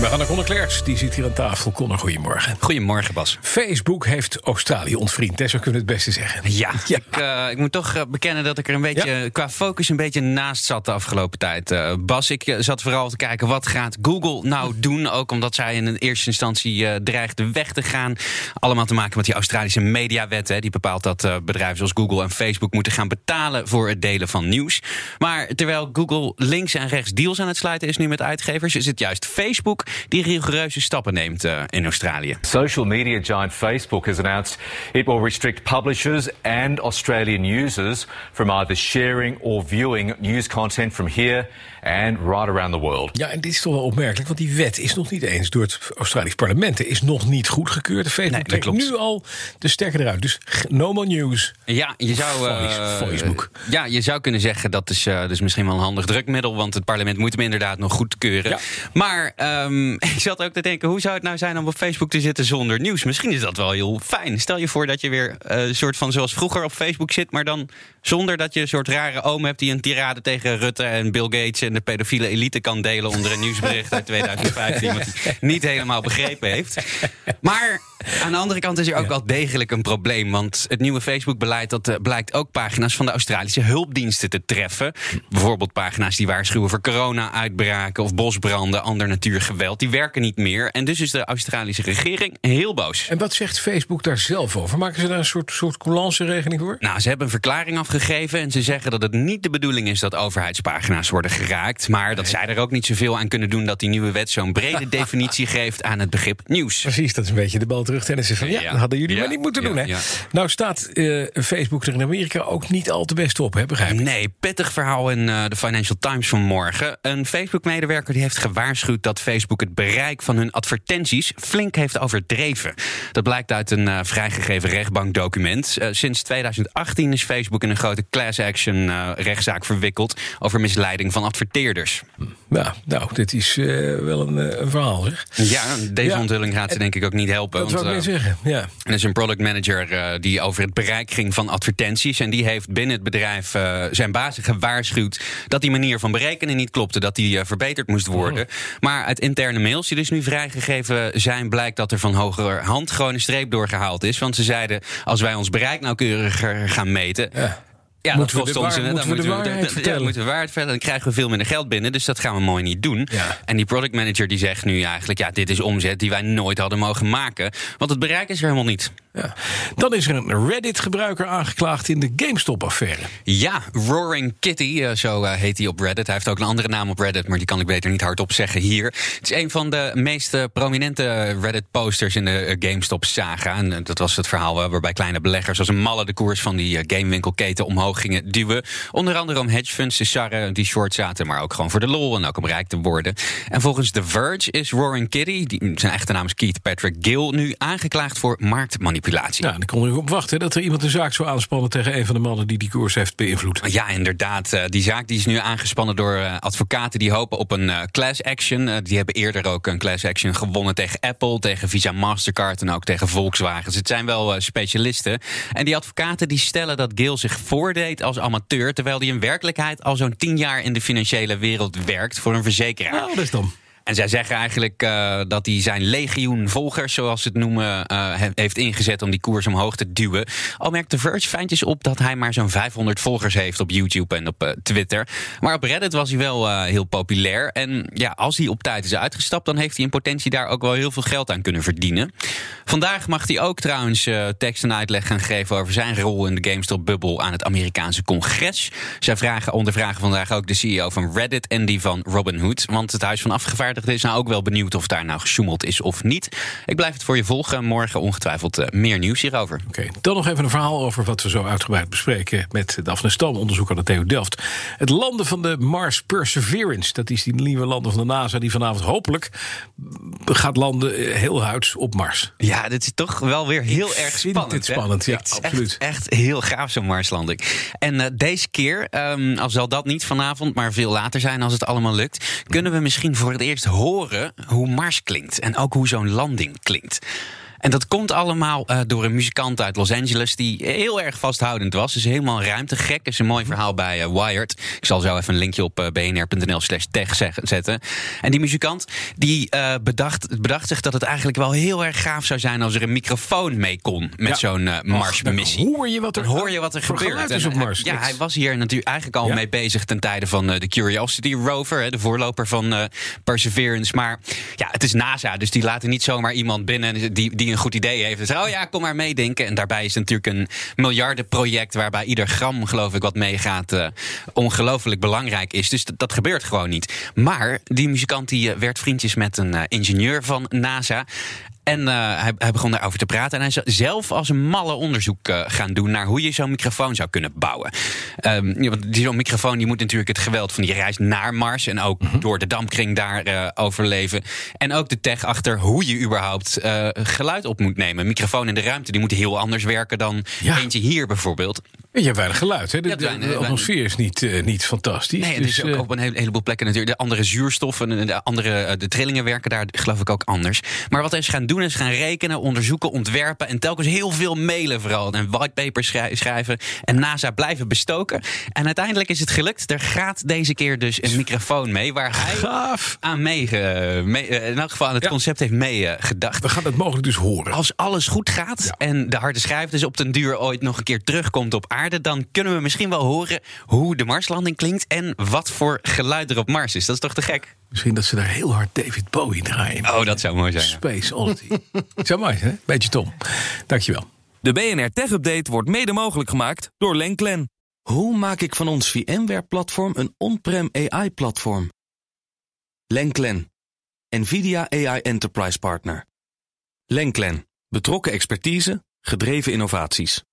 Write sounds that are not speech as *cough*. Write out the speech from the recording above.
We gaan naar Conor Klerks, die zit hier aan tafel. Conor, goedemorgen. Goedemorgen, Bas. Facebook heeft Australië ontvriend, hè, zo kunnen we het beste zeggen. Ja, *laughs* Ik, uh, ik, moet toch uh, bekennen dat ik er een beetje ja? qua focus een beetje naast zat de afgelopen tijd. Uh, Bas, ik zat vooral te kijken wat gaat Google nou doen. Ook omdat zij in eerste instantie dreigde weg te gaan. Allemaal te maken met die Australische mediawet. Hè, die bepaalt dat bedrijven zoals Google en Facebook moeten gaan betalen voor het delen van nieuws. Maar terwijl Google links en rechts deals aan het sluiten is nu met uitgevers, is het juist Facebook die rigoureuze stappen neemt uh, in Australië. Social media giant Facebook has announced it will restrict publishers and Australian users from either sharing or viewing news content from here and right around the world. Ja, en dit is toch wel opmerkelijk, want die wet is nog niet eens door het Australisch parlement is nog niet goedgekeurd. De Facebook nee, trekt nu al de stekker eruit. Dus no more news. Ja, je zou, uh, Facebook. ja, je zou kunnen zeggen dat is, uh, dus misschien wel een handig drukmiddel, want het parlement moet hem inderdaad nog goedkeuren. Ja. Maar um, *laughs* ik zat ook te denken, hoe zou het nou zijn om op Facebook te zitten zonder nieuws? Misschien is dat wel heel fijn. Stel je voor dat je weer een uh, soort van zoals vroeger op Facebook zit, maar dan zonder dat je een soort rare oom hebt die een tirade tegen Rutte en Bill Gates en de pedofiele elite kan delen onder een nieuwsbericht uit *laughs* 2015, wat hij niet helemaal begrepen heeft. Maar aan de andere kant is er ook wel degelijk een probleem. Want het nieuwe Facebook-beleid dat, uh, blijkt ook pagina's van de Australische hulpdiensten te treffen. Bijvoorbeeld pagina's die waarschuwen voor corona-uitbraken of bosbranden, ander natuurgeweld. Die werken niet meer. En dus is de Australische regering heel boos. En wat zegt Facebook daar zelf over? Maken ze daar een soort, soort coulance-regeling voor? Nou, ze hebben een verklaring afgegeven. En ze zeggen dat het niet de bedoeling is dat overheidspagina's worden geraakt. Maar dat zij er ook niet zoveel aan kunnen doen dat die nieuwe wet zo'n brede *laughs* definitie geeft aan het begrip nieuws. Precies, dat is een beetje de bal terug tennissen van ja, hadden jullie maar niet moeten doen. hè? Nou staat uh, Facebook er in Amerika ook niet al te best op, hè, begrijp ik? Nee, pittig verhaal in uh, de Financial Times vanmorgen. Een Facebook-medewerker die heeft gewaarschuwd dat Facebook het bereik van hun advertenties flink heeft overdreven. Dat blijkt uit een uh, vrijgegeven rechtbankdocument. sinds 2018 is Facebook in een grote class action rechtszaak verwikkeld over misleiding van adverteerders. Ja, nou, dit is wel een, een, verhaal, zeg. Ja, deze onthulling gaat ze denk ik ook niet helpen. Dat want, zeggen, ja. Er is een product manager uh, die over het bereik ging van advertenties. En die heeft binnen het bedrijf uh, zijn bazen gewaarschuwd dat die manier van berekenen niet klopte. Dat die uh, verbeterd moest worden. Oh. Maar uit interne mails die dus nu vrijgegeven zijn, blijkt dat er van hoger hand gewoon een streep doorgehaald is. Want ze zeiden: als wij ons bereik nauwkeuriger gaan meten. Ja. Ja, moeten dat we kost ons. Moeten dan we moeten de waarheid we, vertellen? Ja, moeten we waarheid vertellen. Dan krijgen we veel minder geld binnen. Dus dat gaan we mooi niet doen. Ja. En die product manager die zegt nu eigenlijk: ja, dit is omzet die wij nooit hadden mogen maken. Want het bereik is er helemaal niet. Ja. Dan is er een Reddit-gebruiker aangeklaagd in de GameStop-affaire. Ja, Roaring Kitty, uh, zo uh, heet hij op Reddit. Hij heeft ook een andere naam op Reddit, maar die kan ik beter niet hardop zeggen hier. Het is een van de meest uh, prominente Reddit-posters in de GameStop-saga. En dat was het verhaal waarbij kleine beleggers als een malle de koers van die gamewinkelketen omhoog gingen duwen. Onder andere om hedge funds te sarren die short zaten, maar ook gewoon voor de lol en ook om rijk te worden. En volgens The Verge is Roaring Kitty, die, zijn echte naam is Keith Patrick Gill, nu aangeklaagd voor marktmanipulatie. Ja, dan kon er op wachten dat er iemand een zaak zou aanspannen tegen een van de mannen die die koers heeft beïnvloed. Ja, inderdaad. Die zaak die is nu aangespannen door advocaten die hopen op een class action. Die hebben eerder ook een class action gewonnen tegen Apple, tegen Visa Mastercard en ook tegen Volkswagen. Dus het zijn wel specialisten. En die advocaten die stellen dat Gill zich voordeed als amateur, terwijl hij in werkelijkheid al zo'n tien jaar in de financiële wereld werkt voor een verzekeraar. Nou, dat is dom. En zij zeggen eigenlijk uh, dat hij zijn legioen volgers, zoals ze het noemen, uh, heeft ingezet om die koers omhoog te duwen. Al merkt The Verge fijntjes op dat hij maar zo'n 500 volgers heeft op YouTube en op uh, Twitter. Maar op Reddit was hij wel heel populair. En ja, als hij op tijd is uitgestapt, dan heeft hij in potentie daar ook wel heel veel geld aan kunnen verdienen. Vandaag mag hij ook trouwens tekst en uitleg gaan geven over zijn rol in de GameStop-bubbel aan het Amerikaanse congres. Zij vragen, ondervragen vandaag ook de CEO van Reddit en die van Robinhood. Want het Huis van Afgevaardigden is nou ook wel benieuwd of daar nou gesjoemeld is of niet. Ik blijf het voor je volgen. Morgen ongetwijfeld uh, meer nieuws hierover. Oké, okay, dan nog even een verhaal over wat we zo uitgebreid bespreken met Daphne Stam, onderzoek aan de TU Delft. Het landen van de Mars Perseverance, dat is die nieuwe landen van de NASA die vanavond hopelijk gaat landen heel huids op Mars. Ja, dit is toch wel weer heel Ik erg spannend. dit hè? spannend, ja, Het is absoluut. Echt, echt heel gaaf zo'n Marslanding. En uh, deze keer, um, al zal dat niet vanavond, maar veel later zijn als het allemaal lukt, kunnen we misschien voor het eerst horen hoe Mars klinkt. En ook hoe zo'n landing klinkt. En dat komt allemaal uh, door een muzikant uit Los Angeles die heel erg vasthoudend was. Is helemaal ruimtegek. Is een mooi verhaal bij uh, Wired. Ik zal zo even een linkje op uh, bnr.nl slash tech zetten. En die muzikant die bedacht, bedacht zich dat het eigenlijk wel heel erg gaaf zou zijn als er een microfoon mee kon met ja. zo'n Mars-missie. Hoor je wat er, hoor je wat er gebeurt? Is op Mars. ja, hij was hier natuurlijk eigenlijk al ja? mee bezig ten tijde van de Curiosity rover, de voorloper van Perseverance. Maar ja, het is NASA, dus die laten niet zomaar iemand binnen die, die een goed idee heeft. Dus oh ja, kom maar meedenken. En daarbij is natuurlijk een miljardenproject waarbij ieder gram, geloof ik, wat meegaat, uh, ongelooflijk belangrijk is. Dus dat gebeurt gewoon niet. Maar die muzikant die, uh, werd vriendjes met een uh, ingenieur van NASA. En uh, hij, hij, begon daarover te praten. En hij zou zelf als een malle onderzoek uh, gaan doen naar hoe je zo'n microfoon zou kunnen bouwen. Um, want zo'n microfoon die moet natuurlijk het geweld van die reis naar Mars. En ook -hmm. door de dampkring daar uh, overleven. En ook de tech achter hoe je überhaupt geluid op moet nemen. Een microfoon in de ruimte die moet heel anders werken dan ja. eentje hier bijvoorbeeld. Je hebt weinig geluid, hè? De, de, de atmosfeer is niet, uh, niet fantastisch. Nee, dus, dus is ook op een heleboel plekken natuurlijk. De andere zuurstoffen en de andere de trillingen werken daar, geloof ik, ook anders. Maar wat is gaan doen, is gaan rekenen, onderzoeken, ontwerpen. En telkens heel veel mailen vooral. En whitepapers schrijven. En NASA blijven bestoken. En uiteindelijk is het gelukt. Er gaat deze keer dus een microfoon mee. Waar hij Gaaf. aan mee, mee, in elk geval aan het ja. concept heeft meegedacht. We gaan het mogelijk dus horen. Als alles goed gaat ja. en de harde schijf dus op den duur ooit nog een keer terugkomt op aarde. Dan kunnen we misschien wel horen hoe de Marslanding klinkt. En wat voor geluid er op Mars is. Dat is toch te gek? Misschien dat ze daar heel hard David Bowie draaien. Oh, dat zou mooi zijn. Space Oddity. *laughs* zou mooi zijn, hè? Beetje Tom. Dankjewel. De BNR Tech Update wordt mede mogelijk gemaakt door Lenklen. Hoe maak ik van ons VMware-platform een on-prem AI-platform? Lenklen, NVIDIA AI Enterprise Partner. Lenklen, betrokken expertise, gedreven innovaties.